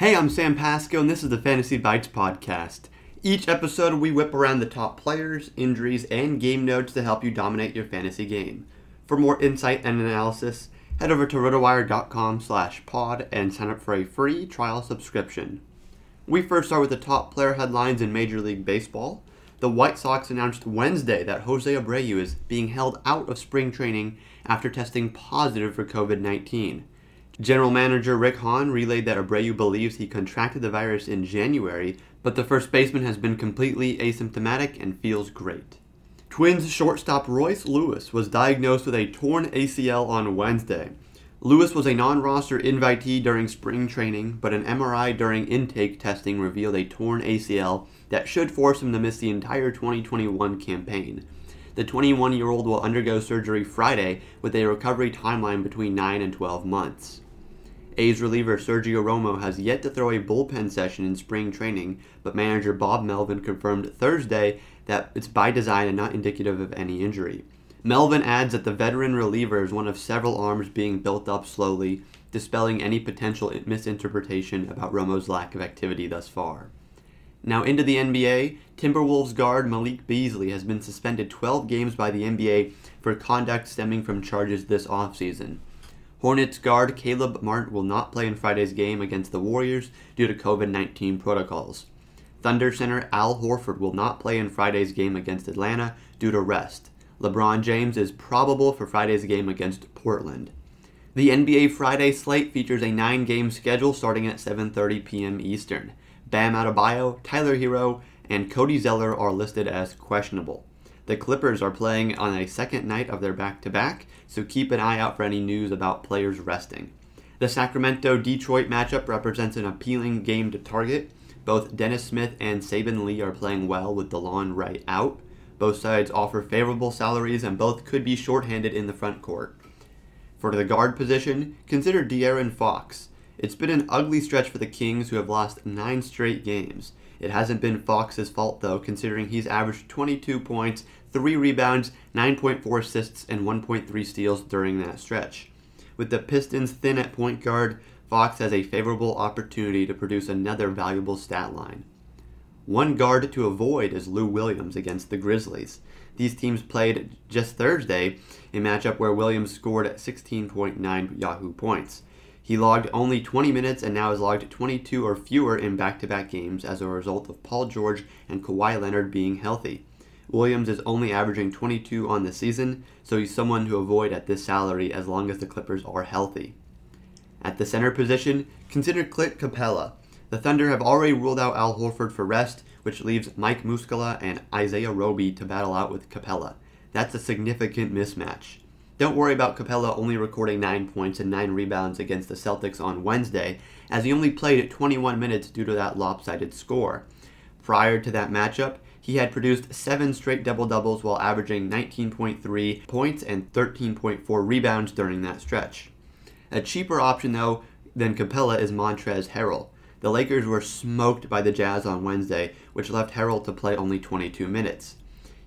Hey, I'm Sam Pasco, and this is the Fantasy Bites podcast. Each episode, we whip around the top players, injuries, and game notes to help you dominate your fantasy game. For more insight and analysis, head over to rotowire.com slash pod and sign up for a free trial subscription. We first start with the top player headlines in Major League Baseball. The White Sox announced Wednesday that Jose Abreu is being held out of spring training after testing positive for COVID 19. General Manager Rick Hahn relayed that Abreu believes he contracted the virus in January, but the first baseman has been completely asymptomatic and feels great. Twins shortstop Royce Lewis was diagnosed with a torn ACL on Wednesday. Lewis was a non roster invitee during spring training, but an MRI during intake testing revealed a torn ACL that should force him to miss the entire 2021 campaign. The 21 year old will undergo surgery Friday with a recovery timeline between 9 and 12 months. A's reliever Sergio Romo has yet to throw a bullpen session in spring training, but manager Bob Melvin confirmed Thursday that it's by design and not indicative of any injury. Melvin adds that the veteran reliever is one of several arms being built up slowly, dispelling any potential misinterpretation about Romo's lack of activity thus far. Now into the NBA, Timberwolves guard Malik Beasley has been suspended 12 games by the NBA for conduct stemming from charges this offseason. Hornets guard Caleb Martin will not play in Friday's game against the Warriors due to COVID 19 protocols. Thunder center Al Horford will not play in Friday's game against Atlanta due to rest. LeBron James is probable for Friday's game against Portland. The NBA Friday slate features a 9-game schedule starting at 7:30 p.m. Eastern. Bam Adebayo, Tyler Herro, and Cody Zeller are listed as questionable. The Clippers are playing on a second night of their back to back, so keep an eye out for any news about players resting. The Sacramento Detroit matchup represents an appealing game to target. Both Dennis Smith and Saben Lee are playing well with DeLon Wright out. Both sides offer favorable salaries and both could be shorthanded in the front court. For the guard position, consider De'Aaron Fox. It's been an ugly stretch for the Kings who have lost nine straight games. It hasn't been Fox's fault though, considering he's averaged 22 points, 3 rebounds, 9.4 assists, and 1.3 steals during that stretch. With the Pistons thin at point guard, Fox has a favorable opportunity to produce another valuable stat line. One guard to avoid is Lou Williams against the Grizzlies. These teams played just Thursday, a matchup where Williams scored at 16.9 Yahoo points. He logged only 20 minutes and now has logged 22 or fewer in back to back games as a result of Paul George and Kawhi Leonard being healthy. Williams is only averaging 22 on the season, so he's someone to avoid at this salary as long as the Clippers are healthy. At the center position, consider Clint Capela. The Thunder have already ruled out Al Horford for rest, which leaves Mike Muscala and Isaiah Roby to battle out with Capela. That's a significant mismatch. Don't worry about Capela only recording 9 points and 9 rebounds against the Celtics on Wednesday, as he only played 21 minutes due to that lopsided score. Prior to that matchup, he had produced seven straight double doubles while averaging 19.3 points and 13.4 rebounds during that stretch. A cheaper option, though, than Capela is Montrezl Harrell. The Lakers were smoked by the Jazz on Wednesday, which left Harrell to play only 22 minutes.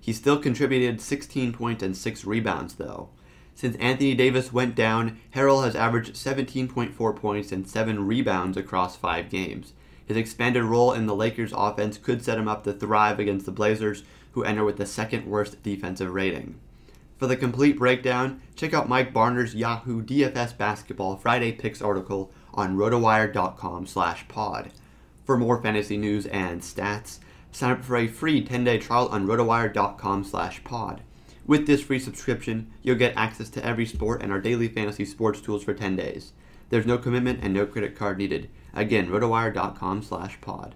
He still contributed 16 points and 6 rebounds, though. Since Anthony Davis went down, Harrell has averaged 17.4 points and 7 rebounds across 5 games. His expanded role in the Lakers offense could set him up to thrive against the Blazers, who enter with the second worst defensive rating. For the complete breakdown, check out Mike Barner's Yahoo DFS Basketball Friday Picks article on rotowire.com/pod. For more fantasy news and stats, sign up for a free 10-day trial on rotowire.com/pod. With this free subscription, you'll get access to every sport and our daily fantasy sports tools for 10 days. There's no commitment and no credit card needed. Again, rotowire.com/pod.